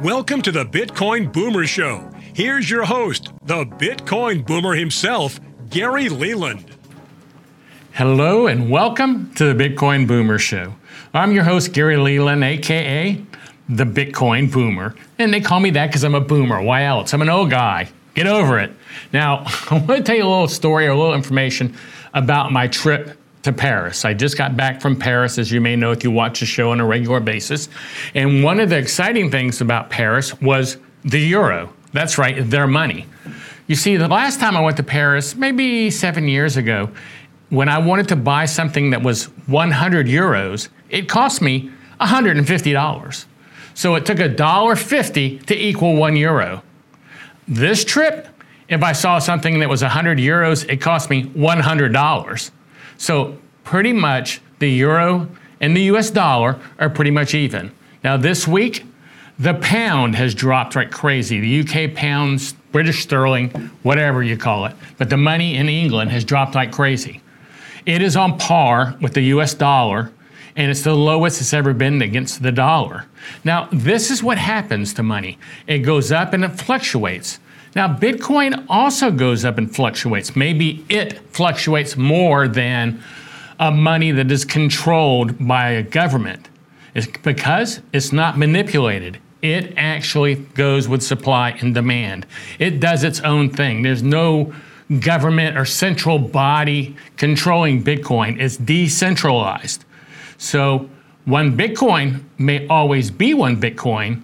Welcome to the Bitcoin Boomer Show. Here's your host, the Bitcoin Boomer himself, Gary Leland. Hello and welcome to the Bitcoin Boomer Show. I'm your host, Gary Leland, aka the Bitcoin Boomer. And they call me that because I'm a boomer. Why else? I'm an old guy. Get over it. Now, I want to tell you a little story or a little information about my trip to Paris. I just got back from Paris, as you may know if you watch the show on a regular basis. And one of the exciting things about Paris was the euro. That's right, their money. You see, the last time I went to Paris, maybe seven years ago, when I wanted to buy something that was 100 euros, it cost me $150. So it took $1.50 to equal one euro. This trip, if I saw something that was 100 euros, it cost me $100. So pretty much the euro and the US dollar are pretty much even. Now this week, the pound has dropped like crazy. The UK pounds, British sterling, whatever you call it, but the money in England has dropped like crazy. It is on par with the US dollar, and it's the lowest it's ever been against the dollar. Now, this is what happens to money it goes up and it fluctuates. Now, Bitcoin also goes up and fluctuates. Maybe it fluctuates more than a money that is controlled by a government. It's because it's not manipulated. It actually goes with supply and demand. It does its own thing. There's no government or central body controlling Bitcoin. It's decentralized. So one Bitcoin may always be one Bitcoin,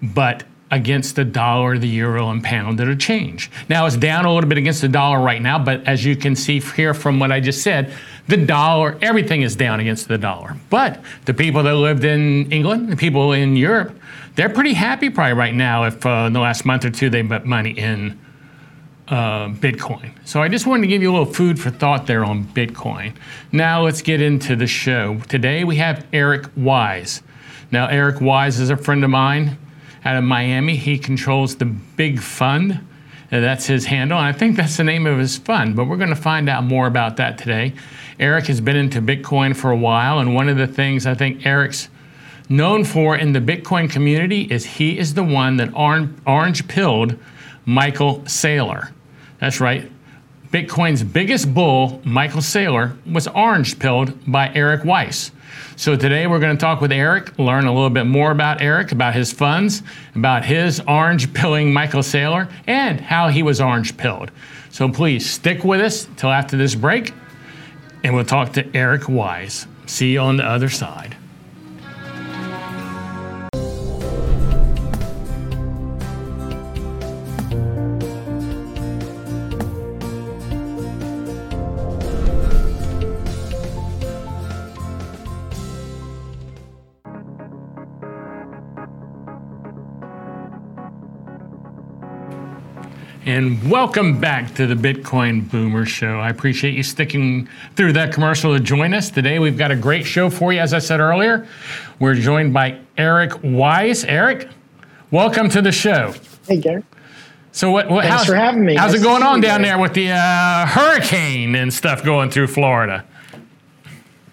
but against the dollar, the euro, and pound that are changed. Now it's down a little bit against the dollar right now, but as you can see here from what I just said, the dollar, everything is down against the dollar. But the people that lived in England, the people in Europe, they're pretty happy probably right now if uh, in the last month or two they put money in uh, Bitcoin. So I just wanted to give you a little food for thought there on Bitcoin. Now let's get into the show. Today we have Eric Weiss. Now Eric Weiss is a friend of mine out of Miami. He controls the BitFund. Uh, that's his handle. And I think that's the name of his fund, but we're going to find out more about that today. Eric has been into Bitcoin for a while, and one of the things I think Eric's known for in the Bitcoin community is he is the one that orange pilled Michael Saylor. That's right. Bitcoin's biggest bull, Michael Saylor, was orange pilled by Eric Weiss. So today we're going to talk with Eric, learn a little bit more about Eric, about his funds, about his orange pilling Michael Saylor, and how he was orange pilled. So please stick with us till after this break, and we'll talk to Eric Weiss. See you on the other side. And welcome back to the Bitcoin Boomer Show. I appreciate you sticking through that commercial to join us. Today, we've got a great show for you, as I said earlier. We're joined by Eric Weiss. Eric, welcome to the show. Hey, Gary. So, what, what, Thanks how's, for having me. How's nice it going on down there. there with the uh, hurricane and stuff going through Florida?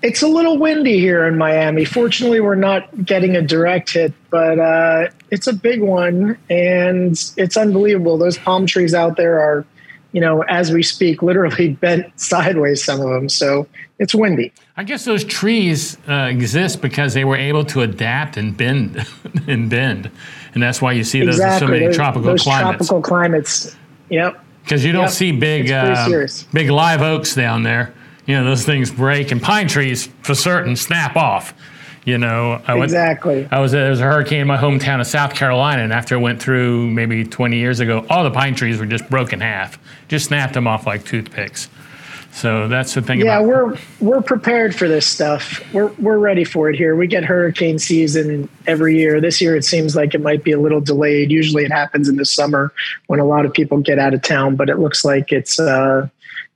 It's a little windy here in Miami. Fortunately, we're not getting a direct hit, but uh, it's a big one, and it's unbelievable. Those palm trees out there are, you know, as we speak, literally bent sideways. Some of them, so it's windy. I guess those trees uh, exist because they were able to adapt and bend and bend, and that's why you see those exactly. so many those, tropical those climates. tropical climates. Yep. Because you don't Yep. see big, uh, big live oaks down there. You know, those things break, and pine trees for certain snap off. You know, I went, Exactly. I was there was a hurricane in my hometown of South Carolina, and after it went through maybe 20 years ago, all the pine trees were just broken half, just snapped them off like toothpicks. So that's the thing Yeah, about we're we're prepared for this stuff. We're we're ready for it here. We get hurricane season every year. This year it seems like it might be a little delayed. Usually it happens in the summer when a lot of people get out of town, but it looks like it's uh,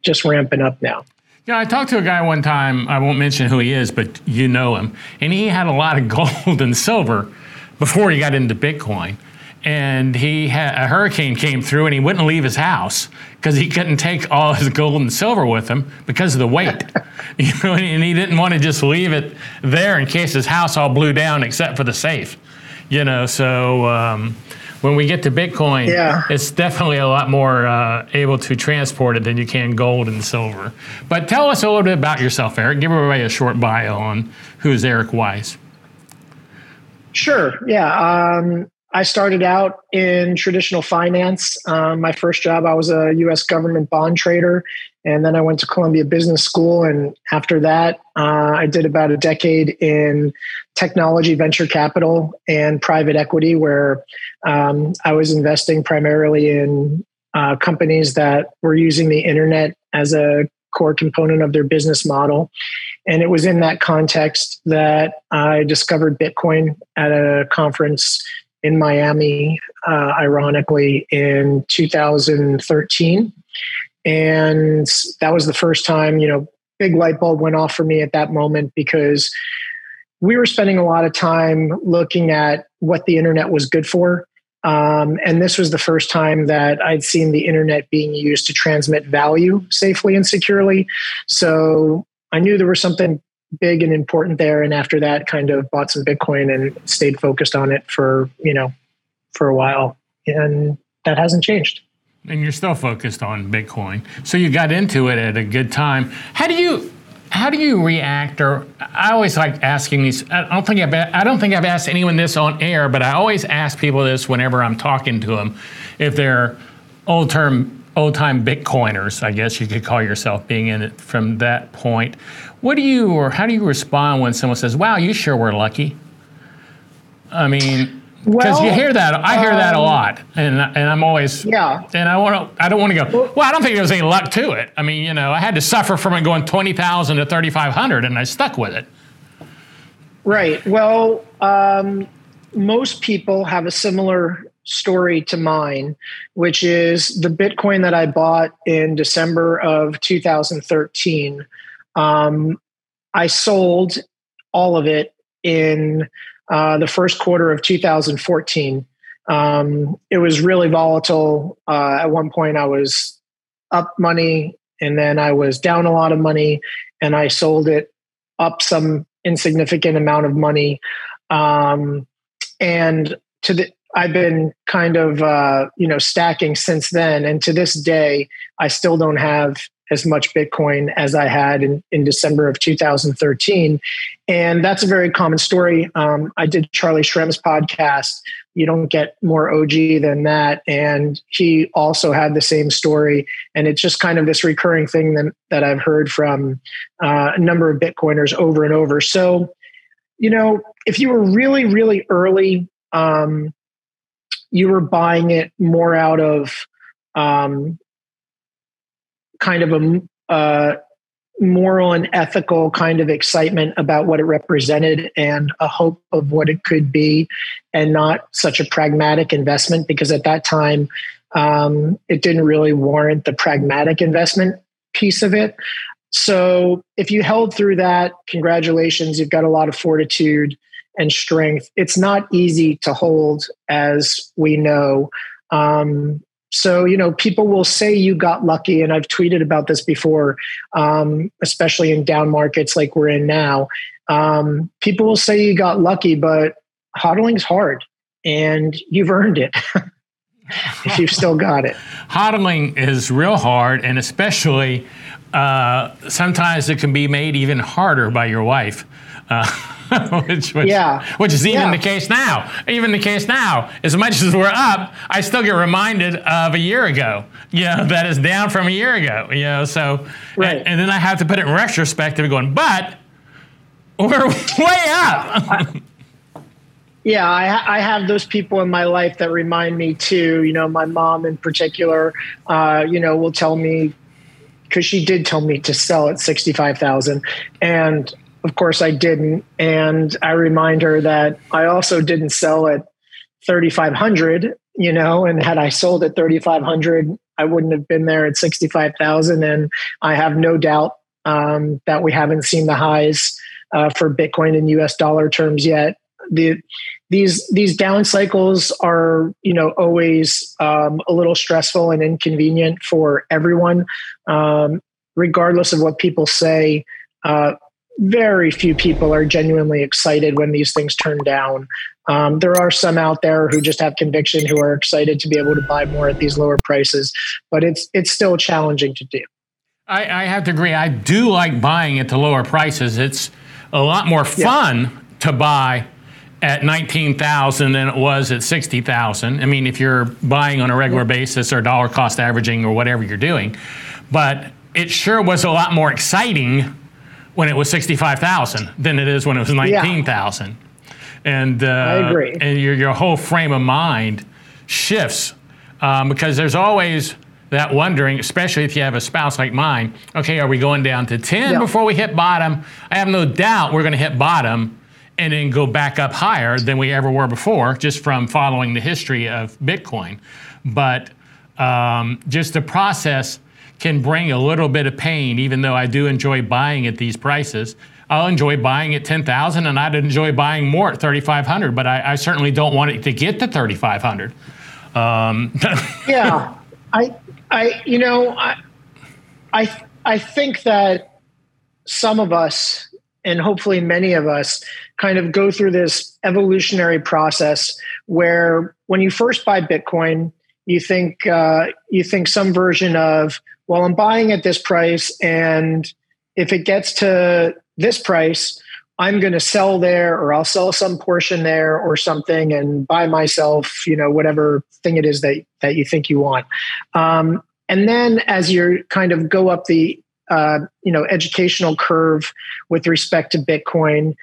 just ramping up now. Yeah, I talked to a guy one time. I won't mention who he is, but you know him. And he had a lot of gold and silver before he got into Bitcoin. And he had a hurricane came through, and he wouldn't leave his house because he couldn't take all his gold and silver with him because of the weight. you know, and he didn't want to just leave it there in case his house all blew down except for the safe. You know, so um, when we get to Bitcoin, Yeah. it's definitely a lot more uh, able to transport it than you can gold and silver. But tell us a little bit about yourself, Eric. Give everybody a short bio on who's Eric Weiss. Sure. Yeah. Um, I started out in traditional finance. Um, my first job, I was a U.S. government bond trader, and then I went to Columbia Business School. And after that, uh, I did about a decade in technology venture capital and private equity, where um, I was investing primarily in uh, companies that were using the internet as a core component of their business model. And it was in that context that I discovered Bitcoin at a conference in Miami, uh, ironically, in 2013. And that was the first time, you know, big light bulb went off for me at that moment because we were spending a lot of time looking at what the internet was good for. Um, and this was the first time that I'd seen the internet being used to transmit value safely and securely. So I knew there was something big and important there. And after that, kind of bought some Bitcoin and stayed focused on it for, you know, for a while. And that hasn't changed. And you're still focused on Bitcoin. So you got into it at a good time. How do you how do you react or I always like asking these I don't think I've I don't think I've asked anyone this on air, but I always ask people this whenever I'm talking to them if they're old term old time Bitcoiners, I guess you could call yourself being in it from that point. What do you or how do you respond when someone says, "Wow, you sure were lucky"? I mean, because you hear that, I hear that a um, lot, and and I'm always Yeah. And I want to, I don't want to go. Well, I don't think there was any luck to it. I mean, you know, I had to suffer from it going twenty thousand to thirty five hundred, and I stuck with it. Right. Well, um, most people have a similar story to mine, which is the Bitcoin that I bought in December of 2013. Um, I sold all of it in uh, the first quarter of 2014. Um, it was really volatile. Uh, at one point, I was up money and then I was down a lot of money and I sold it up some insignificant amount of money. Um, and to the, I've been kind of, uh, you know, stacking since then. And to this day, I still don't have as much Bitcoin as I had in, in December of 2013. And that's a very common story. Um, I did Charlie Shrem's podcast. You don't get more OG than that. And he also had the same story. And it's just kind of this recurring thing that, that I've heard from uh, a number of Bitcoiners over and over. So, you know, if you were really, really early, um, you were buying it more out of um, kind of a uh, moral and ethical kind of excitement about what it represented and a hope of what it could be, and not such a pragmatic investment because at that time um, it didn't really warrant the pragmatic investment piece of it. So if you held through that, congratulations, you've got a lot of fortitude and strength. It's not easy to hold, as we know. Um, so, you know, people will say you got lucky, and I've tweeted about this before, um, especially in down markets like we're in now. Um, people will say you got lucky, but hodling's hard, and you've earned it if you've still got it. Hodling is real hard, and especially uh, sometimes it can be made even harder by your wife. Uh, which, which, Yeah. which is even Yeah. the case now. Even the case now. As much as we're up, I still get reminded of a year ago. You know, that is down from a year ago. You know, so Right. and, and then I have to put it in retrospective, going, but we're way up. Yeah, I, I have those people in my life that remind me too. You know, my mom in particular, uh, you know, will tell me because she did tell me to sell at sixty five thousand, and of course I didn't. And I remind her that I also didn't sell at thirty five hundred. You know, and had I sold at thirty five hundred, I wouldn't have been there at sixty five thousand. And I have no doubt um, that we haven't seen the highs uh, for Bitcoin in U.S. dollar terms yet. The these these down cycles are you know always um, a little stressful and inconvenient for everyone um, regardless of what people say uh, very few people are genuinely excited when these things turn down Um, there are some out there who just have conviction, who are excited to be able to buy more at these lower prices, but it's it's still challenging to do. I, I have to agree. I do like buying at the lower prices. It's a lot more fun yeah. to buy at 19,000 than it was at 60,000. I mean, if you're buying on a regular basis or dollar cost averaging or whatever you're doing, but it sure was a lot more exciting when it was 65,000 than it is when it was 19,000. Yeah. And uh, I agree. And your your whole frame of mind shifts um, because there's always that wondering, especially if you have a spouse like mine. Okay, are we going down to 10 yeah. before we hit bottom? I have no doubt we're going to hit bottom and then go back up higher than we ever were before, just from following the history of Bitcoin. But um, just the process can bring a little bit of pain, even though I do enjoy buying at these prices. I'll enjoy buying at 10,000 and I'd enjoy buying more at 3,500, but I, I, certainly don't want it to get to 3,500. Um. yeah. I, I, you know, I, I, I think that some of us, and hopefully many of us, kind of go through this evolutionary process where when you first buy Bitcoin, you think uh, you think some version of well, I'm buying at this price, and if it gets to this price, I'm going to sell there, or I'll sell some portion there, or something, and buy myself, you know, whatever thing it is that that you think you want. Um, and then as you kind of go up the uh, you know educational curve with respect to Bitcoin,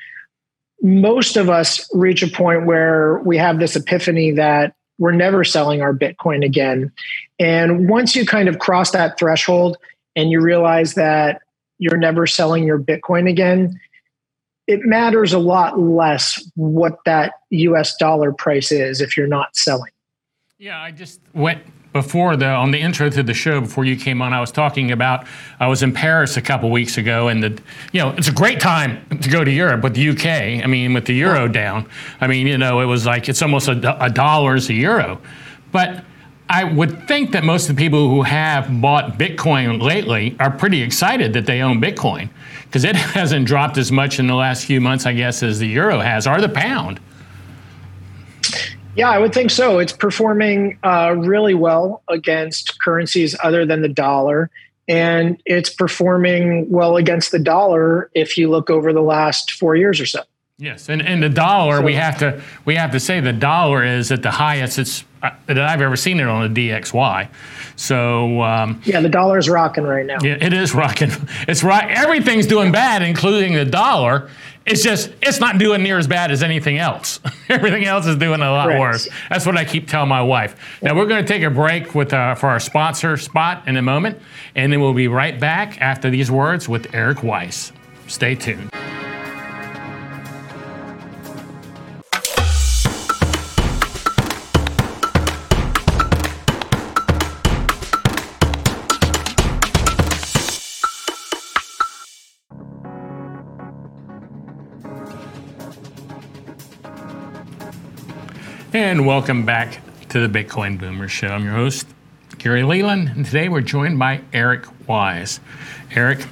most of us reach a point where we have this epiphany that we're never selling our Bitcoin again. And once you kind of cross that threshold and you realize that you're never selling your Bitcoin again, it matters a lot less what that US dollar price is if you're not selling. Yeah, I just went before the on the intro to the show before you came on. I was talking about I was in Paris a couple weeks ago, and the you know it's a great time to go to Europe with the UK. I mean, with the euro down, I mean you know it was like it's almost a, a dollar's a euro, but I would think that most of the people who have bought Bitcoin lately are pretty excited that they own Bitcoin because it hasn't dropped as much in the last few months, I guess, as the euro has or the pound. Yeah, I would think so. It's performing uh, really well against currencies other than the dollar. And it's performing well against the dollar if you look over the last four years or so. Yes, and, and the dollar so, we have to we have to say the dollar is at the highest it's uh, that I've ever seen it on a DXY. So um, yeah, the dollar is rocking right now. Yeah, it is rocking. It's right. Everything's doing bad, including the dollar. It's just it's not doing near as bad as anything else. Everything else is doing a lot Correct. worse. That's what I keep telling my wife. Now we're going to take a break with uh, for our sponsor spot in a moment, and then we'll be right back after these words with Eric Weiss. Stay tuned. And welcome back to the Bitcoin Boomer Show. I'm your host, Gary Leland, and today we're joined by Eric Weiss. Eric,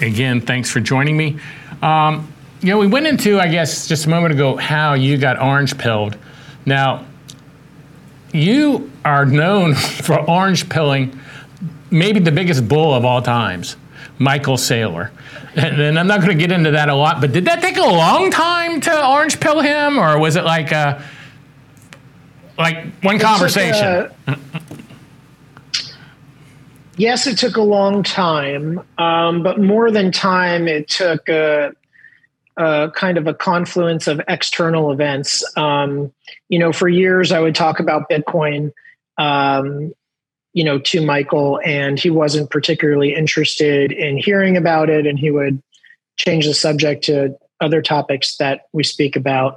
again, thanks for joining me. Um, you know, we went into, I guess, just a moment ago, how you got orange pilled. Now, you are known for orange pilling maybe the biggest bull of all times, Michael Saylor. And, and I'm not going to get into that a lot, but did that take a long time to orange pill him, or was it like a like one conversation. yes, it took a long time, um, but more than time, it took a, a, kind of a confluence of external events. Um, you know, for years I would talk about Bitcoin, um, you know, to Michael, and he wasn't particularly interested in hearing about it, and he would change the subject to other topics that we speak about.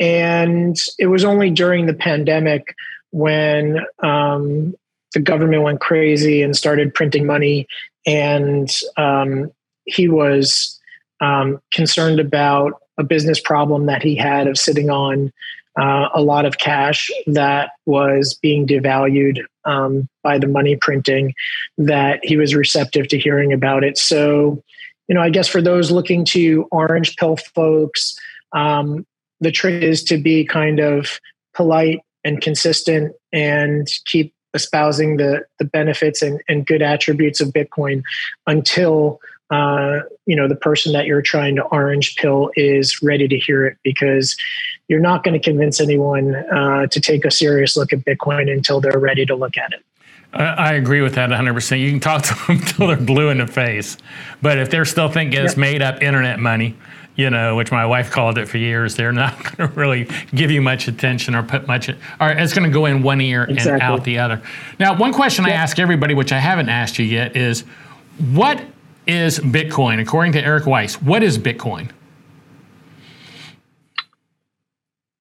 And it was only during the pandemic when um, the government went crazy and started printing money, and um, he was um, concerned about a business problem that he had of sitting on uh, a lot of cash that was being devalued um, by the money printing, that he was receptive to hearing about it. So, you know, I guess for those looking to orange pill folks, um, the trick is to be kind of polite and consistent and keep espousing the the benefits and, and good attributes of Bitcoin until uh, you know the person that you're trying to orange pill is ready to hear it because you're not going to convince anyone uh, to take a serious look at Bitcoin until they're ready to look at it. I agree with that 100%. You can talk to them until they're blue in the face. But if they're still thinking yep. it's made up internet money, you know, which my wife called it for years, they're not going to really give you much attention or put much, or it's going to go in one ear exactly. and out the other. Now, one question yep. I ask everybody, which I haven't asked you yet, is what is Bitcoin? According to Eric Weiss, what is Bitcoin?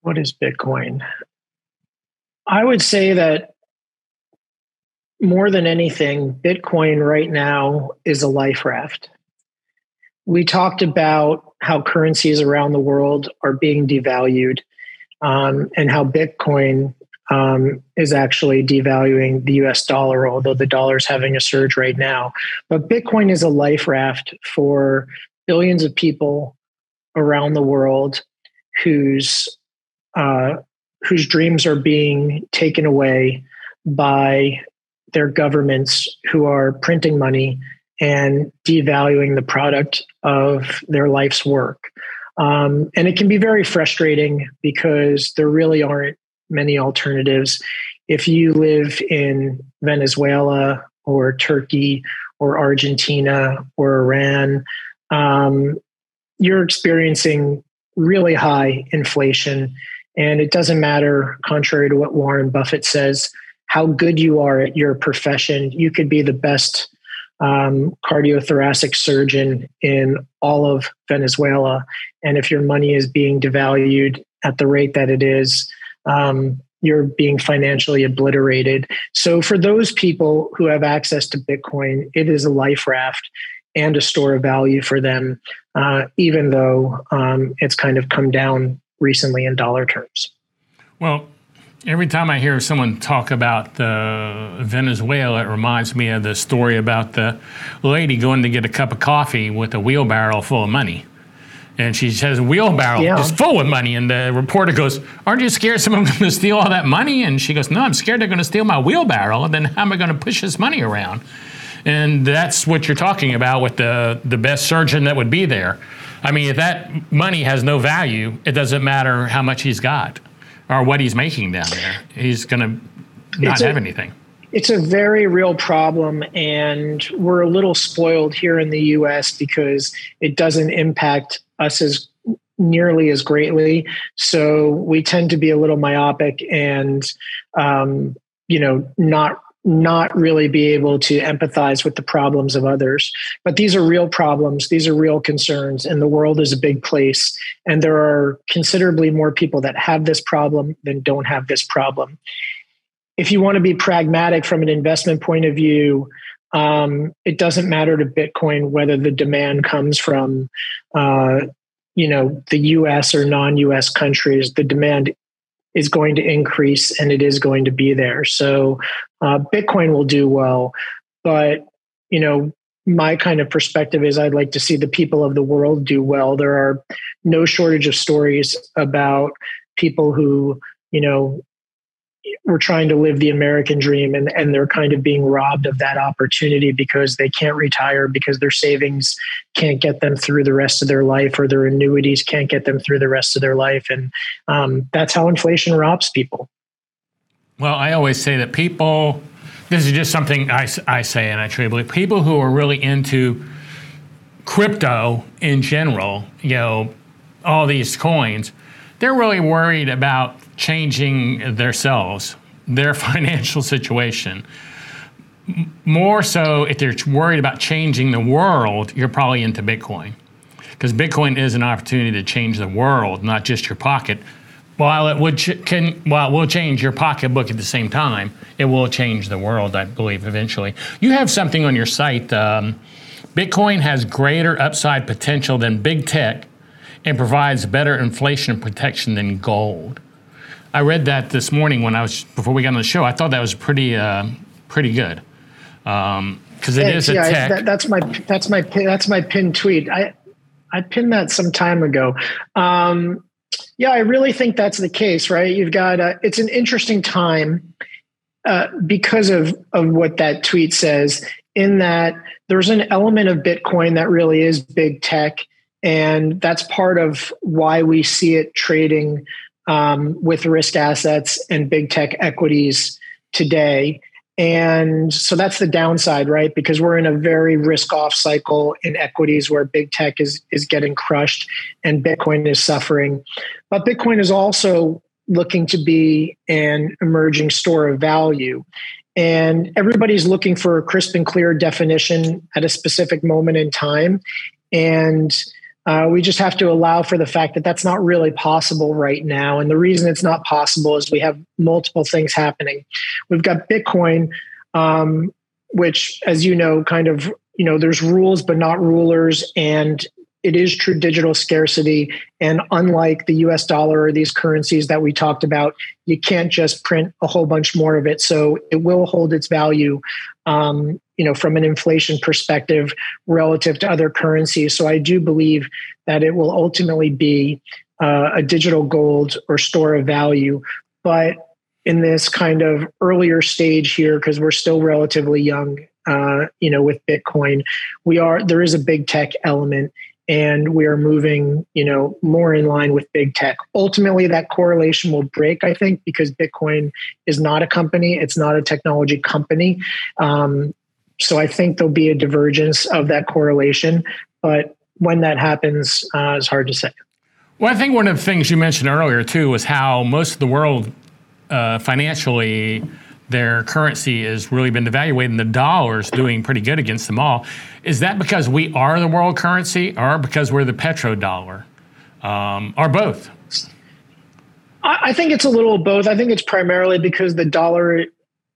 What is Bitcoin? I would say that more than anything, Bitcoin right now is a life raft. We talked about how currencies around the world are being devalued um, and how Bitcoin um, is actually devaluing the US dollar, although the dollar is having a surge right now. But Bitcoin is a life raft for billions of people around the world whose uh, whose dreams are being taken away by their governments who are printing money and devaluing the product of their life's work. Um, and it can be very frustrating because there really aren't many alternatives. If you live in Venezuela or Turkey or Argentina or Iran, um, you're experiencing really high inflation. And it doesn't matter, contrary to what Warren Buffett says, how good you are at your profession. You could be the best um, cardiothoracic surgeon in all of Venezuela. And if your money is being devalued at the rate that it is, um, you're being financially obliterated. So, for those people who have access to Bitcoin, it is a life raft and a store of value for them, uh, even though um, it's kind of come down recently in dollar terms. Well, every time I hear someone talk about uh, Venezuela, it reminds me of the story about the lady going to get a cup of coffee with a wheelbarrow full of money. And she says a wheelbarrow yeah. is full of money and the reporter goes aren't you scared someone's going to steal all that money? And she goes no i'm scared they're going to steal my wheelbarrow and then how am i going to push this money around? And that's what you're talking about with the the best surgeon that would be there. I mean if that money has no value it doesn't matter how much he's got or what he's making down there he's going to not have anything it's a very real problem and we're a little spoiled here in the US because it doesn't impact us as nearly as greatly. So we tend to be a little myopic and, um, you know, not not really be able to empathize with the problems of others. But these are real problems, these are real concerns, and the world is a big place. And there are considerably more people that have this problem than don't have this problem. If you want to be pragmatic from an investment point of view, um, it doesn't matter to Bitcoin whether the demand comes from, uh, you know, the U.S. or non-U.S. countries. The demand is going to increase, and it is going to be there. So, uh, Bitcoin will do well, but you know, my kind of perspective is I'd like to see the people of the world do well. There are no shortage of stories about people who, you know, were trying to live the American dream and, and they're kind of being robbed of that opportunity because they can't retire because their savings can't get them through the rest of their life or their annuities can't get them through the rest of their life. And um, that's how inflation robs people. Well, I always say that people, this is just something I, I say and I truly believe, people who are really into crypto in general, you know, all these coins, they're really worried about changing themselves, their financial situation. More so, if they're worried about changing the world, you're probably into Bitcoin. Because Bitcoin is an opportunity to change the world, not just your pocket. While it would ch- can, while it will change your pocketbook at the same time, it will change the world, I believe, eventually. You have something on your site. Um, Bitcoin has greater upside potential than big tech and provides better inflation protection than gold. I read that this morning when I was before we got on the show. I thought that was pretty uh, pretty good because um, it is a yeah, tech. That, that's my that's my that's my pinned tweet. I I pinned that some time ago. Um, Yeah, I really think that's the case, right? You've got uh, it's an interesting time uh, because of of what that tweet says. In that there's an element of Bitcoin that really is big tech, and that's part of why we see it trading um, with risk assets and big tech equities today. And so that's the downside, right? Because we're in a very risk off cycle in equities where big tech is, is getting crushed and Bitcoin is suffering. But Bitcoin is also looking to be an emerging store of value. And everybody's looking for a crisp and clear definition at a specific moment in time. And uh, we just have to allow for the fact that that's not really possible right now. And the reason it's not possible is we have multiple things happening. We've got Bitcoin, um, which, as you know, kind of, you know, there's rules but not rulers. And it is true digital scarcity. And unlike the US dollar or these currencies that we talked about, you can't just print a whole bunch more of it. So it will hold its value um, you know, from an inflation perspective relative to other currencies. So I do believe that it will ultimately be uh, a digital gold or store of value. But in this kind of earlier stage here, because we're still relatively young, uh, you know, with Bitcoin, we are there is a big tech element and we are moving you know more in line with big tech. Ultimately that correlation will break i think because bitcoin is not a company it's not a technology company. Um, so i think there'll be a divergence of that correlation but when that happens uh, is hard to say. Well i think one of the things you mentioned earlier too was how most of the world uh, financially their currency has really been devaluated and the dollar is doing pretty good against them all. Is that because we are the world currency or because we're the petrodollar? Um, or both? I think it's a little both. I think it's primarily because the dollar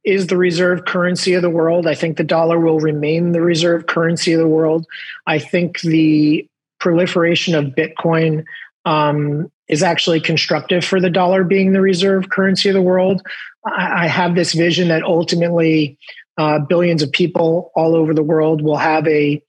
is the reserve currency of the world. I think the dollar will remain the reserve currency of the world. I think the proliferation of Bitcoin um, is actually constructive for the dollar being the reserve currency of the world. I, have this vision that ultimately uh, billions of people all over the world will have a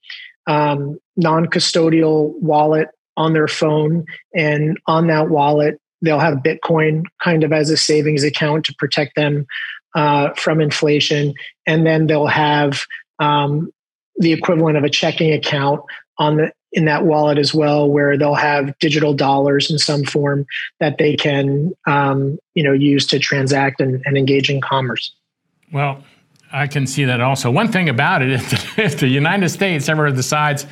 um, non custodial wallet on their phone. And on that wallet, they'll have Bitcoin kind of as a savings account to protect them uh, from inflation. And then they'll have um, the equivalent of a checking account on the in that wallet as well, where they'll have digital dollars in some form that they can, um, you know, use to transact and, and engage in commerce. Well, I can see that also. One thing about it, if, if the United States ever decides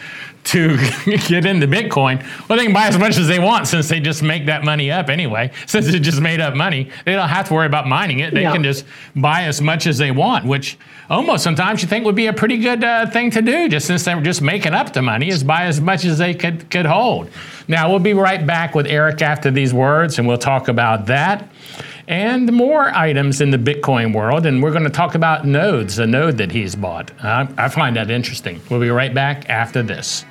to get into Bitcoin, well, they can buy as much as they want since they just make that money up anyway. Since it just made up money, they don't have to worry about mining it. They yeah. can just buy as much as they want, which almost sometimes you think would be a pretty good uh, thing to do, just since they were just making up the money, is buy as much as they could, could hold. Now, we'll be right back with Eric after these words, and we'll talk about that and more items in the Bitcoin world. And we're going to talk about nodes, a node that he's bought. Uh, I find that interesting. We'll be right back after this.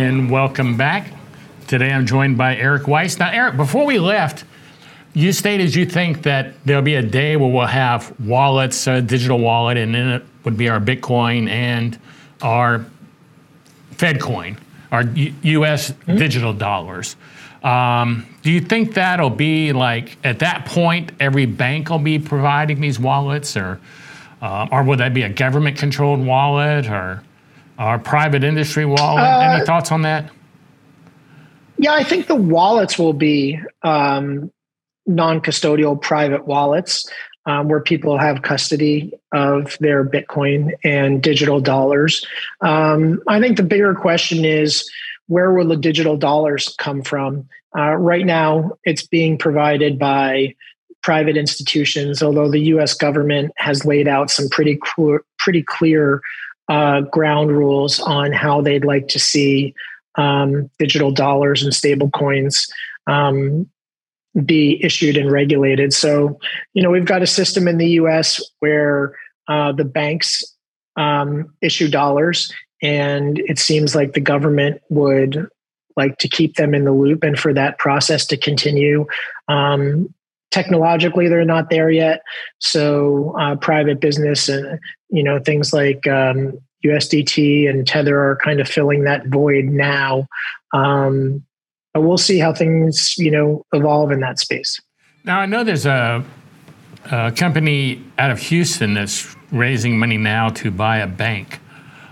And welcome back. Today I'm joined by Eric Weiss. Now, Eric, before we left, you stated you think that there'll be a day where we'll have wallets, a digital wallet, and in it would be our Bitcoin and our FedCoin, our U- U.S. Mm-hmm. digital dollars. Um, do you think that'll be like at that point every bank will be providing these wallets, or uh, or would that be a government-controlled wallet, or our private industry wallet. Uh, Any thoughts on that? Yeah, I think the wallets will be um, non-custodial private wallets um, where people have custody of their Bitcoin and digital dollars. Um, I think the bigger question is where will the digital dollars come from? Uh, right now, it's being provided by private institutions, although the US government has laid out some pretty pretty clear uh, ground rules on how they'd like to see um, digital dollars and stable coins um, be issued and regulated. So, you know, we've got a system in the US where uh, the banks um, issue dollars, and it seems like the government would like to keep them in the loop and for that process to continue. Um, technologically, they're not there yet. So, uh, private business and, you know, things like um, USDT and Tether are kind of filling that void now. Um, but we'll see how things, you know, evolve in that space. Now, I know there's a, a company out of Houston that's raising money now to buy a bank.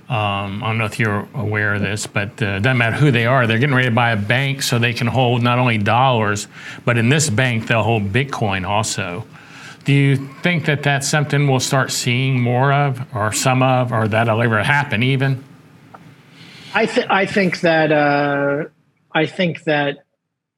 Um, I don't know if you're aware of this, but uh, it doesn't matter who they are. They're getting ready to buy a bank so they can hold not only dollars, but in this bank, they'll hold Bitcoin also. Do you think that that's something we'll start seeing more of, or some of, or that'll ever happen even? I, th- I think that uh, I think that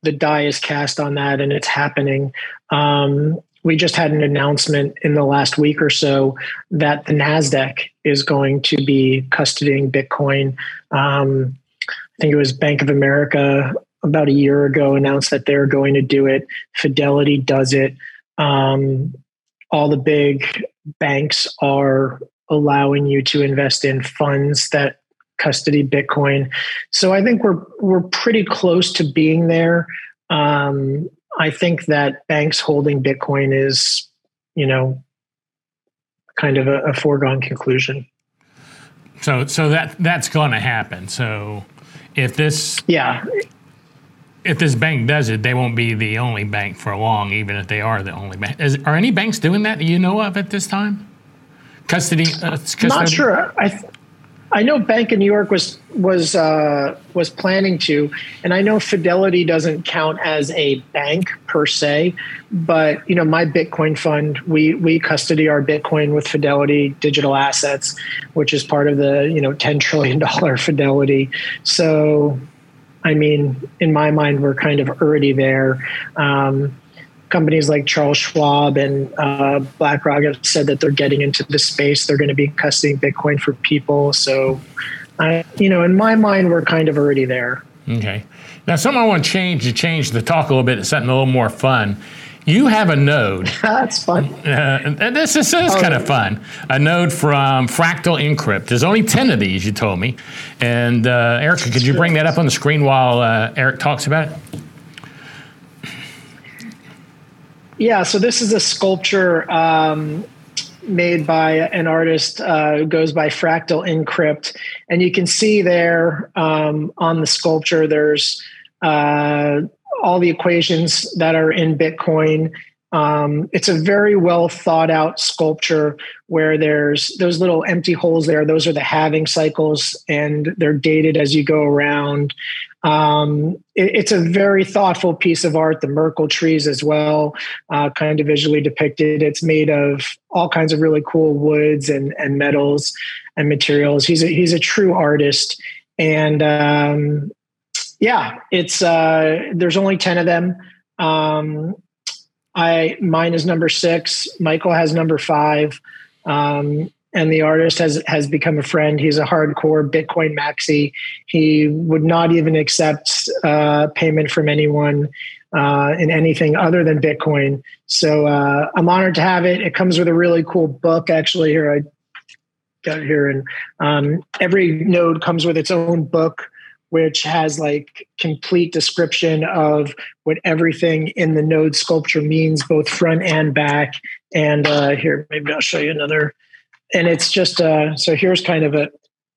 the die is cast on that, and it's happening. Um, we just had an announcement in the last week or so that the Nasdaq is going to be custodying Bitcoin. Um, I think it was Bank of America about a year ago announced that they're going to do it. Fidelity does it. Um, all the big banks are allowing you to invest in funds that custody Bitcoin. So I think we're we're pretty close to being there. Um, I think that banks holding Bitcoin is, you know, kind of a, a foregone conclusion. So, so that that's going to happen. So, if this, yeah, if this bank does it, they won't be the only bank for long, even if they are the only bank. Is, are any banks doing that that you know of at this time? Custody? Uh, Not sure. I. Th- I know Bank of New York was was uh, was planning to, and I know Fidelity doesn't count as a bank per se, but you know my Bitcoin fund we we custody our Bitcoin with Fidelity Digital Assets, which is part of the you know ten trillion dollar Fidelity. So, I mean, in my mind, we're kind of already there. Um, companies like Charles Schwab and uh, BlackRock have said that they're getting into the space. They're going to be custodying Bitcoin for people. So, I, you know, in my mind, we're kind of already there. Okay. Now, something I want to change to change the talk a little bit to something a little more fun. You have a node. That's fun. Uh, this, this is oh. kind of fun. A node from Fractal Encrypt. There's only 10 of these, you told me. And uh, Erica, could you bring that up on the screen while uh, Eric talks about it? Yeah, so this is a sculpture um, made by an artist uh, who goes by Fractal Encrypt, and you can see there um, on the sculpture there's uh, all the equations that are in Bitcoin. Um, it's a very well thought out sculpture where there's those little empty holes there. Those are the halving cycles, and they're dated as you go around. Um, it, it's a very thoughtful piece of art. The Merkle trees as well, uh, kind of visually depicted. It's made of all kinds of really cool woods and, and metals and materials. He's a, he's a true artist, and um, yeah, it's uh, there's only ten of them. Um, I mine is number six. Michael has number five. Um, and the artist has has become a friend. He's a hardcore Bitcoin maxi. He would not even accept uh, payment from anyone uh, in anything other than Bitcoin. So uh, I'm honored to have it. It comes with a really cool book. Actually, here I got here, and um, every node comes with its own book. Which has like complete description of what everything in the node sculpture means, both front and back. And uh, here, maybe I'll show you another and it's just uh, so here's kind of a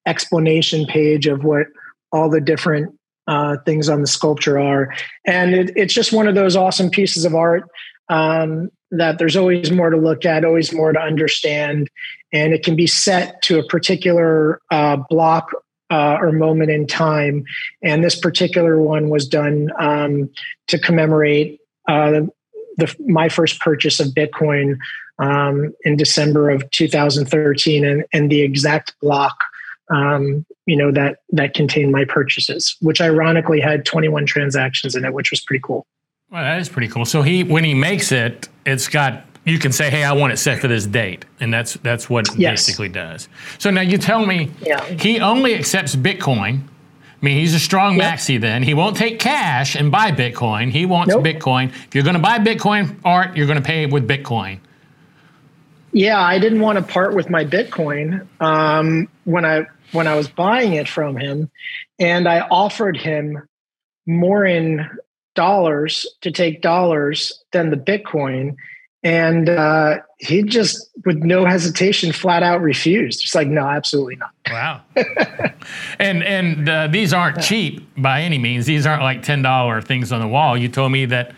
explanation page of what all the different uh, things on the sculpture are, and it, it's just one of those awesome pieces of art um, that there's always more to look at, always more to understand, and it can be set to a particular uh, block uh, or moment in time. And this particular one was done um, to commemorate uh, the, my first purchase of Bitcoin um, in December of 2013, and, and the exact block um, you know that that contained my purchases, which ironically had 21 transactions in it, which was pretty cool. Well, that is pretty cool. So he, when he makes it, it's got you can say, "Hey, I want it set for this date," and that's that's what it Yes. basically does. So now you tell me, Yeah. he only accepts Bitcoin. I mean, he's a strong Yep. maxi. Then he won't take cash and buy Bitcoin. He wants Nope. Bitcoin. If you're going to buy Bitcoin art, you're going to pay with Bitcoin. Yeah, I didn't want to part with my Bitcoin um, when I when I was buying it from him, and I offered him more in dollars to take dollars than the Bitcoin, and uh, he just, with no hesitation, flat out refused. It's like, no, absolutely not. Wow. and and uh, these aren't cheap by any means. These aren't like ten dollar things on the wall. You told me that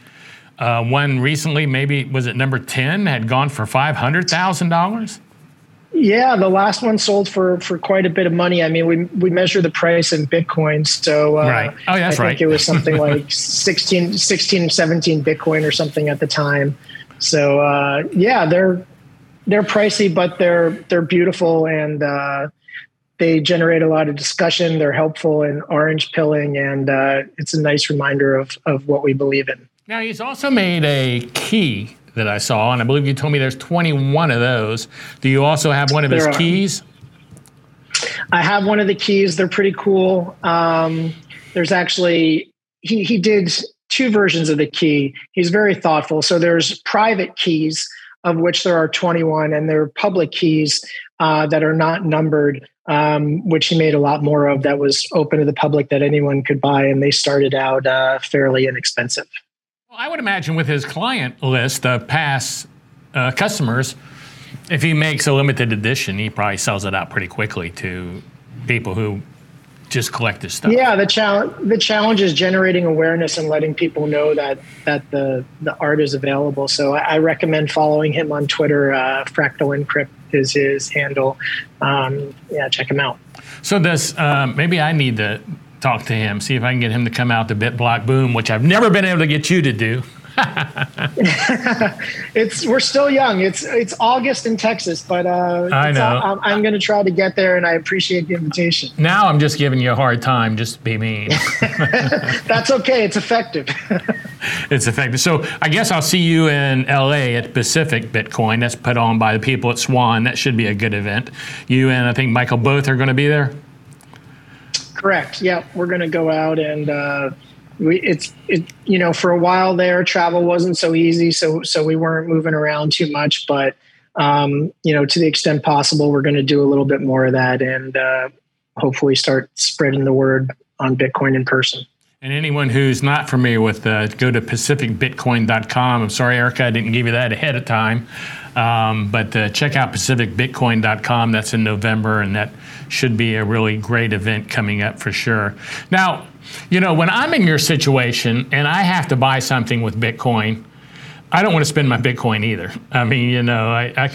uh, one recently, maybe was it number ten, had gone for five hundred thousand dollars. Yeah, the last one sold for for quite a bit of money. I mean, we we measure the price in Bitcoin, so uh, Right. Oh, that's I right. think it was something like 16, 16, 17 Bitcoin or something at the time. So uh, yeah, they're they're pricey, but they're they're beautiful and uh, they generate a lot of discussion. They're helpful in orange pilling, and uh, it's a nice reminder of of what we believe in. Now he's also made a key that I saw, and I believe you told me there's twenty one of those. Do you also have one of his are. keys? I have one of the keys. They're pretty cool. Um, there's actually he he did two versions of the key. He's very thoughtful. So there's private keys of which there are 21, and there are public keys uh, that are not numbered, um, which he made a lot more of. That was open to the public that anyone could buy, and they started out uh, fairly inexpensive. Well, I would imagine with his client list of past uh, customers, if he makes a limited edition, he probably sells it out pretty quickly to people who just collect his stuff. Yeah, the challenge the challenge is generating awareness and letting people know that that the the art is available. So I, I recommend following him on Twitter. Uh, Fractal Encrypt is his handle. Um, yeah, check him out. So this, um, maybe I need to talk to him, see if I can get him to come out to BitBlock Boom, which I've never been able to get you to do. It's we're still young. It's it's August in Texas, but uh, I know I'm, I'm going to try to get there, and I appreciate the invitation. Now I'm just giving you a hard time, just to be mean. That's okay. It's effective. it's effective. So I guess I'll see you in LA at Pacific Bitcoin. That's put on by the people at Swan. That should be a good event. You and I think Michael both are going to be there. Correct. Yeah, we're going to go out and uh, we it's it you know for a while there travel wasn't so easy, so so we weren't moving around too much, but um, you know to the extent possible, we're going to do a little bit more of that and uh, hopefully start spreading the word on Bitcoin in person. And anyone who's not familiar with, uh, go to pacificbitcoin.com. I'm sorry, Erica, I didn't give you that ahead of time. Um, but uh, check out pacificbitcoin.com. That's in November, and that should be a really great event coming up for sure. Now, you know, when I'm in your situation and I have to buy something with Bitcoin, I don't want to spend my Bitcoin either. I mean, you know, I, I,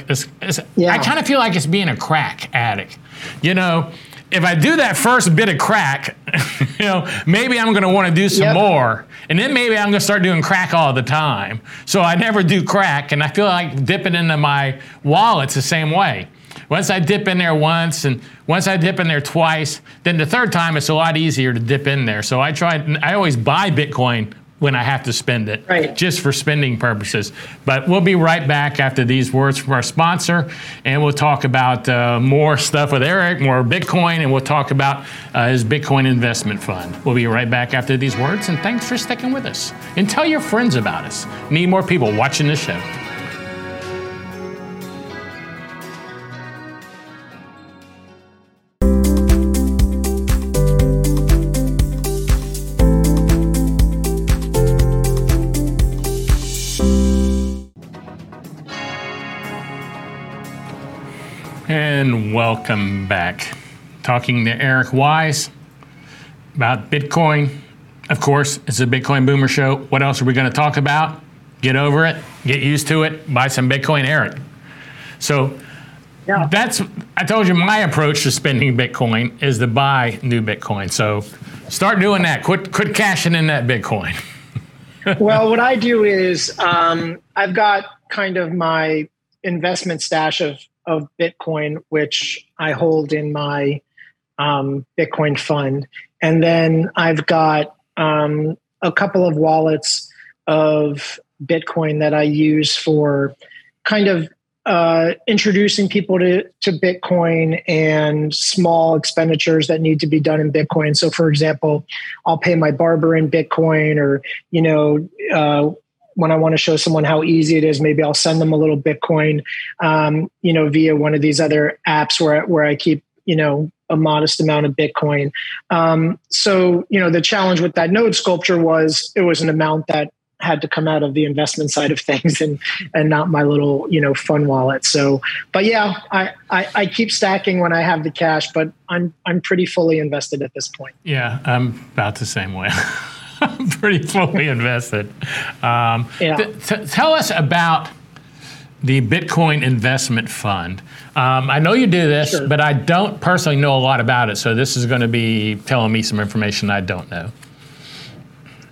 Yeah. I kind of feel like it's being a crack addict. You know, if I do that first bit of crack, you know, maybe I'm going to want to do some Yep. more. And then maybe I'm going to start doing crack all the time. So I never do crack. And I feel like dipping into my wallet's the same way. Once I dip in there once and once I dip in there twice, then the third time it's a lot easier to dip in there. So I try, I always buy Bitcoin when I have to spend it, Right. just for spending purposes. But we'll be right back after these words from our sponsor, and we'll talk about uh, more stuff with Eric, more Bitcoin, and we'll talk about uh, his Bitcoin investment fund. We'll be right back after these words, and thanks for sticking with us. And tell your friends about us. Need more people watching the show. And welcome back. Talking to Eric Weiss about Bitcoin. Of course, it's a Bitcoin Boomer show. What else are we going to talk about? Get over it, get used to it, buy some Bitcoin, Eric. So Yeah. that's, I told you my approach to spending Bitcoin is to buy new Bitcoin. So start doing that. Quit, quit cashing in that Bitcoin. well, what I do is um, I've got kind of my investment stash of of Bitcoin, which I hold in my um, Bitcoin fund, and then I've got um, a couple of wallets of Bitcoin that I use for kind of uh, introducing people to, to Bitcoin and small expenditures that need to be done in Bitcoin. So, for example, I'll pay my barber in Bitcoin, or you know, uh, when I want to show someone how easy it is, maybe I'll send them a little Bitcoin, um, you know, via one of these other apps where where I keep you know a modest amount of Bitcoin. Um, so, you know, the challenge with that node sculpture was it was an amount that had to come out of the investment side of things and and not my little you know fun wallet. So but yeah I, I, I keep stacking when i have the cash but i'm i'm pretty fully invested at this point. Yeah i'm about the same way i'm pretty fully invested um, yeah. Th- th- tell us about the bitcoin investment fund um, i know you do this sure. but i don't personally know a lot about it so this is going to be telling me some information i don't know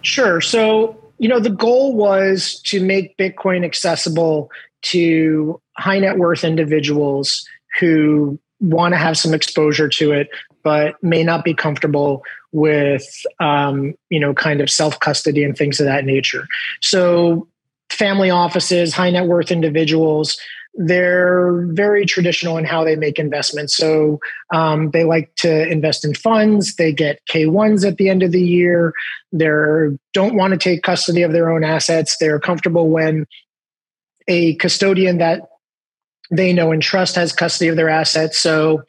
Sure. So you know, the goal was to make Bitcoin accessible to high net worth individuals who want to have some exposure to it, but may not be comfortable with, um, you know, kind of self custody and things of that nature. So, family offices, high net worth individuals, they're very traditional in how they make investments. So um, they like to invest in funds. They get K1s at the end of the year. They don't want to take custody of their own assets. They're comfortable when a custodian that they know and trust has custody of their assets. So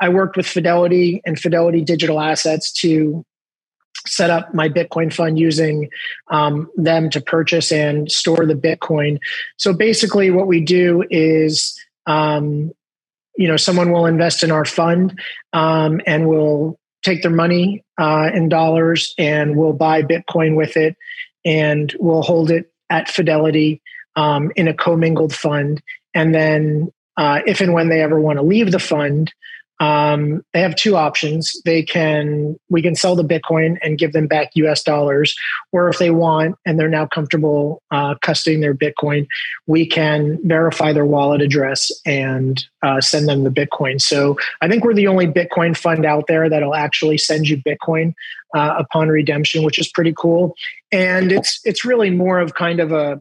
I worked with Fidelity and Fidelity Digital Assets to set up my Bitcoin fund using um, them to purchase and store the Bitcoin. So basically, what we do is, um, you know, someone will invest in our fund um, and will take their money uh, in dollars and we'll buy Bitcoin with it and we'll hold it at Fidelity um, in a commingled fund. And then, uh, if and when they ever want to leave the fund, um, they have two options. They can we can sell the bitcoin and give them back us dollars or if they want and they're now comfortable uh, custodying their bitcoin we can verify their wallet address and uh, send them the bitcoin. So i think we're the only bitcoin fund out there that'll actually send you bitcoin uh, upon redemption which is pretty cool. And it's it's really more of kind of a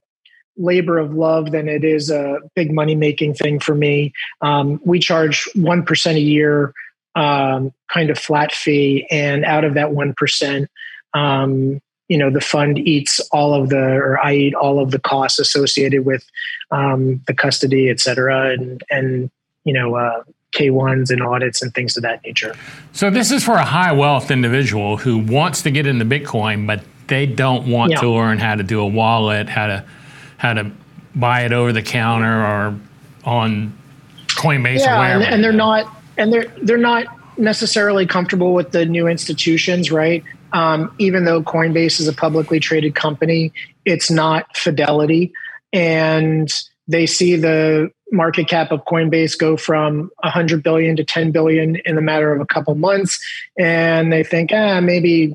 labor of love than it is a big money making thing for me. Um, we charge 1% a year um, kind of flat fee. And out of that 1%, um, you know, the fund eats all of the, or I eat all of the costs associated with um, the custody, et cetera, and, and you know, uh, K1s and audits and things of that nature. So this is for a high wealth individual who wants to get into Bitcoin, but they don't want yeah. to learn how to do a wallet, how to how to buy it over the counter or on Coinbase yeah. And, and they're not and they're they're not necessarily comfortable with the new institutions, right? Um, even though Coinbase is a publicly traded company, it's not Fidelity, and they see the market cap of Coinbase go from 100 billion to 10 billion in the matter of a couple months, and they think, ah, maybe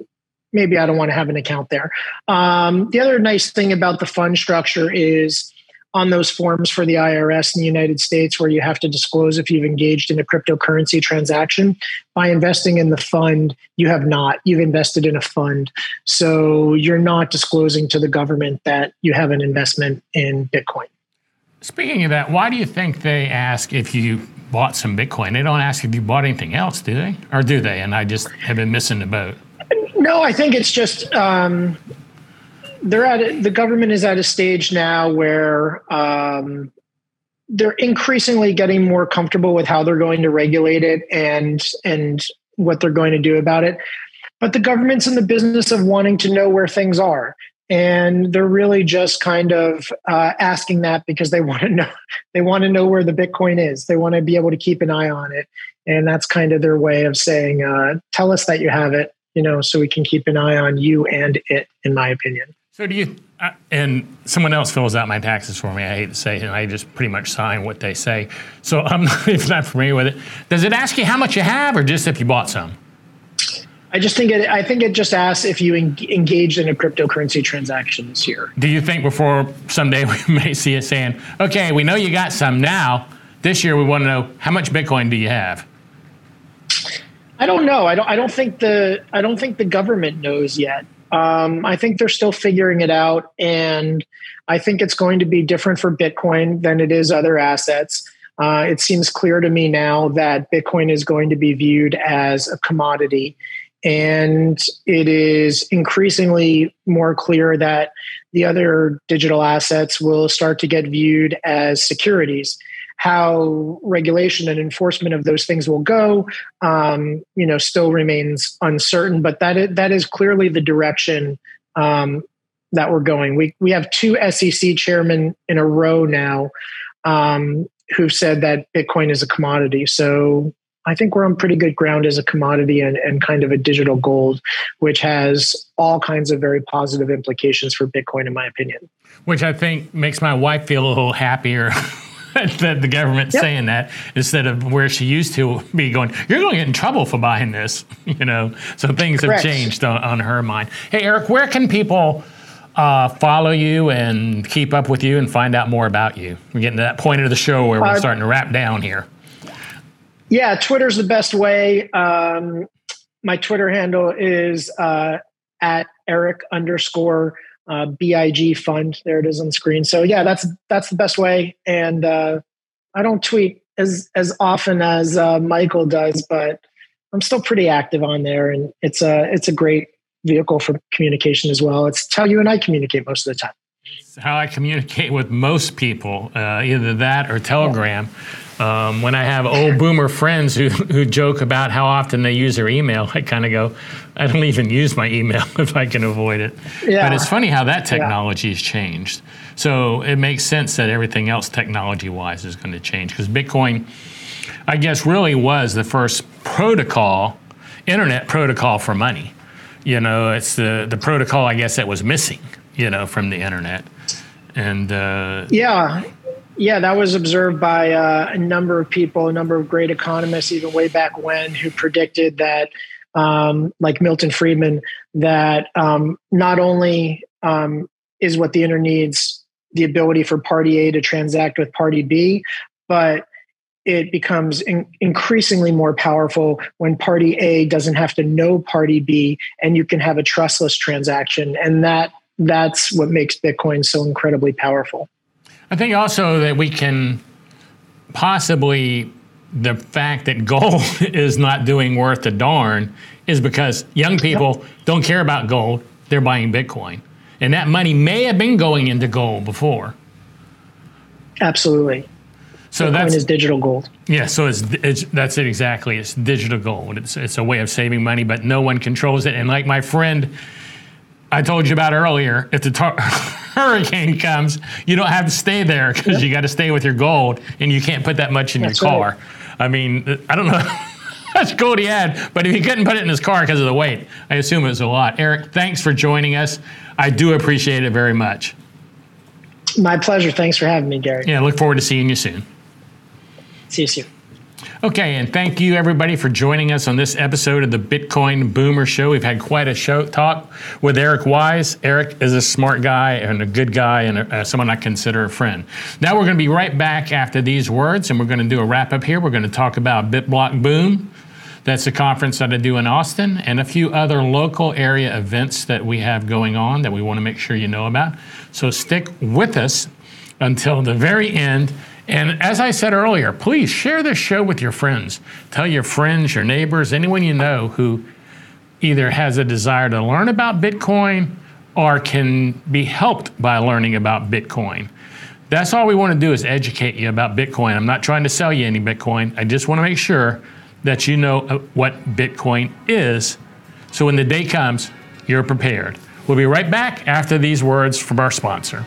maybe I don't want to have an account there. Um, the other nice thing about the fund structure is on those forms for the IRS in the United States, where you have to disclose if you've engaged in a cryptocurrency transaction. By investing in the fund, you have not. You've invested in a fund. So you're not disclosing to the government that you have an investment in Bitcoin. Speaking of that, why do you think they ask if you bought some Bitcoin? They don't ask if you bought anything else, do they? Or do they? And I just have been missing the boat. No, I think it's just um, they're at a, the government is at a stage now where um, they're increasingly getting more comfortable with how they're going to regulate it and and what they're going to do about it. But the government's in the business of wanting to know where things are. And they're really just kind of uh, asking that because they want to know they want to know where the Bitcoin is. They want to be able to keep an eye on it, and that's kind of their way of saying, uh, "Tell us that you have it, you know, so we can keep an eye on you and it, in my opinion. So do you, uh, and someone else fills out my taxes for me, I hate to say it, and I just pretty much sign what they say. So I'm not, if not familiar with it. Does it ask you how much you have or just if you bought some? I just think it. I think it just asks if you en- engaged in a cryptocurrency transaction this year. Do you think before someday we may see it saying, "Okay, we know you got some now. This year we want to know how much Bitcoin do you have?" I don't know. I don't. I don't think the. I don't think the government knows yet. Um, I think they're still figuring it out. And I think it's going to be different for Bitcoin than it is other assets. Uh, it seems clear to me now that Bitcoin is going to be viewed as a commodity. And it is increasingly more clear that the other digital assets will start to get viewed as securities. How regulation and enforcement of those things will go, um, you know, still remains uncertain. But that is, that is clearly the direction um, that we're going. We we have two SEC chairmen in a row now um, who've said that Bitcoin is a commodity. So I think we're on pretty good ground as a commodity and, and kind of a digital gold, which has all kinds of very positive implications for Bitcoin, in my opinion. Which I think makes my wife feel a little happier. that the government's yep. saying that instead of where she used to be going, you're going to get in trouble for buying this, you know. So things Correct. have changed on, on her mind. Hey, Eric, where can people uh, follow you and keep up with you and find out more about you? We're getting to that point of the show where we're uh, starting to wrap down here. Yeah, Twitter's the best way. Um, my Twitter handle is uh, at Eric underscore uh, BitFund. There it is on the screen. So yeah, that's that's the best way. And uh, I don't tweet as as often as uh, Michael does, but I'm still pretty active on there, and it's a it's a great vehicle for communication as well. It's how you and I communicate most of the time. It's how I communicate with most people, uh, either that or Telegram. Um, when I have old boomer friends who, who joke about how often they use their email, I kind of go, I don't even use my email if I can avoid it. Yeah. But it's funny how that technology yeah. has changed. So it makes sense that everything else technology wise is going to change because Bitcoin, I guess, really was the first protocol, internet protocol for money. You know, it's the, the protocol, I guess, that was missing, you know, from the internet. And uh, yeah, yeah, that was observed by uh, a number of people, a number of great economists, even way back when, who predicted that, um, like Milton Friedman, that um, not only um, is what the internet needs the ability for party A to transact with party B, but it becomes in- increasingly more powerful when party A doesn't have to know party B, and you can have a trustless transaction, and that that's what makes Bitcoin so incredibly powerful. I think also that we can possibly the fact that gold is not doing worth a darn is because young people yep. don't care about gold; they're buying Bitcoin, and that money may have been going into gold before. Absolutely. So Bitcoin that's is digital gold. Yeah, so it's, it's that's it exactly. It's digital gold. It's it's a way of saving money, but no one controls it. And like my friend I told you about earlier, if the tar- hurricane comes, you don't have to stay there because yep. you got to stay with your gold, and you can't put that much in That's your car. Right. I mean, I don't know how much gold he had, but if he couldn't put it in his car because of the weight, I assume it was a lot. Eric, thanks for joining us. I do appreciate it very much. My pleasure. Thanks for having me, Gary. Yeah, look forward to seeing you soon. See you soon. Okay, and thank you everybody for joining us on this episode of the Bitcoin Boomer Show. We've had quite a show talk with Eric Weiss. Eric is a smart guy and a good guy and a, uh, someone I consider a friend. Now we're going to be right back after these words, and we're going to do a wrap up here. We're going to talk about BitBlock Boom. That's a conference that I do in Austin, and a few other local area events that we have going on that we want to make sure you know about. So stick with us until the very end and as I said earlier, please share this show with your friends. Tell your friends, your neighbors, anyone you know who either has a desire to learn about Bitcoin or can be helped by learning about Bitcoin. That's all we want to do is educate you about Bitcoin. I'm not trying to sell you any Bitcoin. I just want to make sure that you know uh, what Bitcoin is so when the day comes, you're prepared. We'll be right back after these words from our sponsor.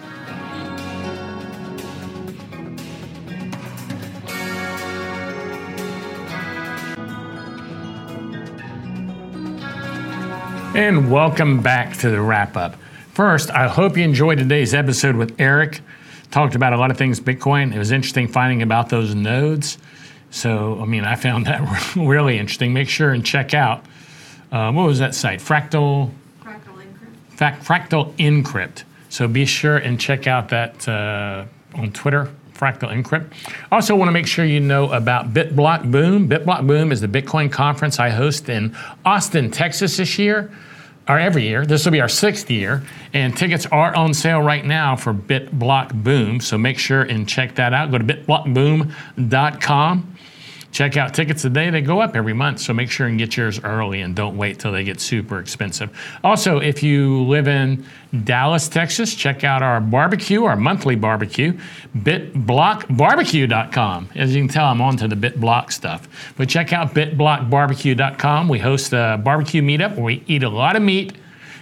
And welcome back to the wrap up. First, I hope you enjoyed today's episode with Eric. Talked about a lot of things Bitcoin. It was interesting finding about those nodes. So, I mean, I found that really interesting. Make sure and check out uh, what was that site? Fractal. Fractal Encrypt. Fractal Encrypt. So be sure and check out that uh, on Twitter. Fractal Encrypt. Also, want to make sure you know about BitBlock Boom. BitBlock Boom is the Bitcoin conference I host in Austin, Texas this year. or every year. This will be our sixth year, and tickets are on sale right now for BitBlock Boom. So make sure and check that out. Go to bitblockboom.com check out tickets today. They go up every month, so make sure and get yours early and don't wait till they get super expensive. Also, if you live in Dallas, Texas, check out our barbecue, our monthly barbecue, bitblockbarbecue.com. As you can tell, I'm on to the BitBlock stuff. But check out bitblockbarbecue.com. We host a barbecue meetup where we eat a lot of meat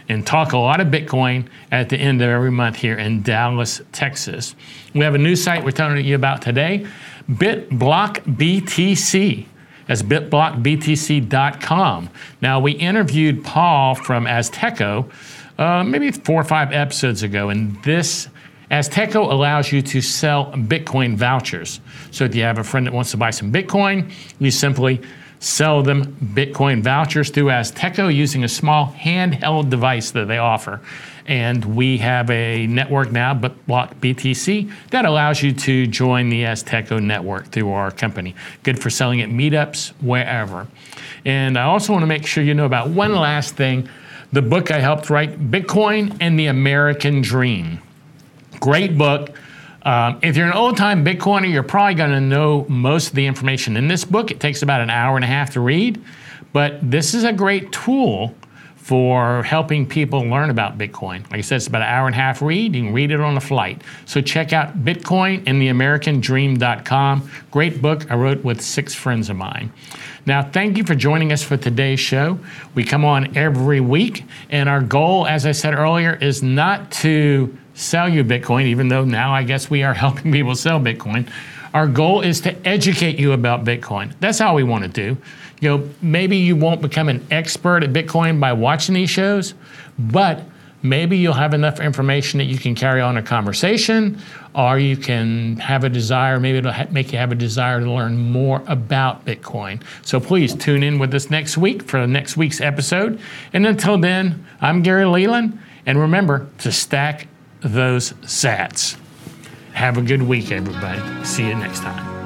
and talk a lot of Bitcoin at the end of every month here in Dallas, Texas. We have a new site we're telling you about today. BitBlock BTC. That's bitblockbtc.com. Now, we interviewed Paul from Azteco uh, maybe four or five episodes ago, and this Azteco allows you to sell Bitcoin vouchers. So if you have a friend that wants to buy some Bitcoin, you simply sell them Bitcoin vouchers through Azteco using a small handheld device that they offer. And we have a network now, BitBlock BTC, that allows you to join the Azteco network through our company. Good for selling at meetups, wherever. And I also want to make sure you know about one last thing the book I helped write, Bitcoin and the American Dream. Great book. Um, if you're an old time Bitcoiner, you're probably going to know most of the information in this book. It takes about an hour and a half to read, but this is a great tool for helping people learn about Bitcoin. Like I said, it's about an hour and a half read. You can read it on a flight. So check out Bitcoin and the Americandream.com. Great book I wrote with six friends of mine. Now, thank you for joining us for today's show. We come on every week, and our goal, as I said earlier, is not to sell you Bitcoin, even though now I guess we are helping people sell Bitcoin. Our goal is to educate you about Bitcoin. That's all we want to do you know, maybe you won't become an expert at Bitcoin by watching these shows, but maybe you'll have enough information that you can carry on a conversation, or you can have a desire, maybe it'll ha- make you have a desire to learn more about Bitcoin. So please tune in with us next week for next week's episode. And until then, I'm Gary Leland, and remember to stack those sats. Have a good week, everybody. See you next time.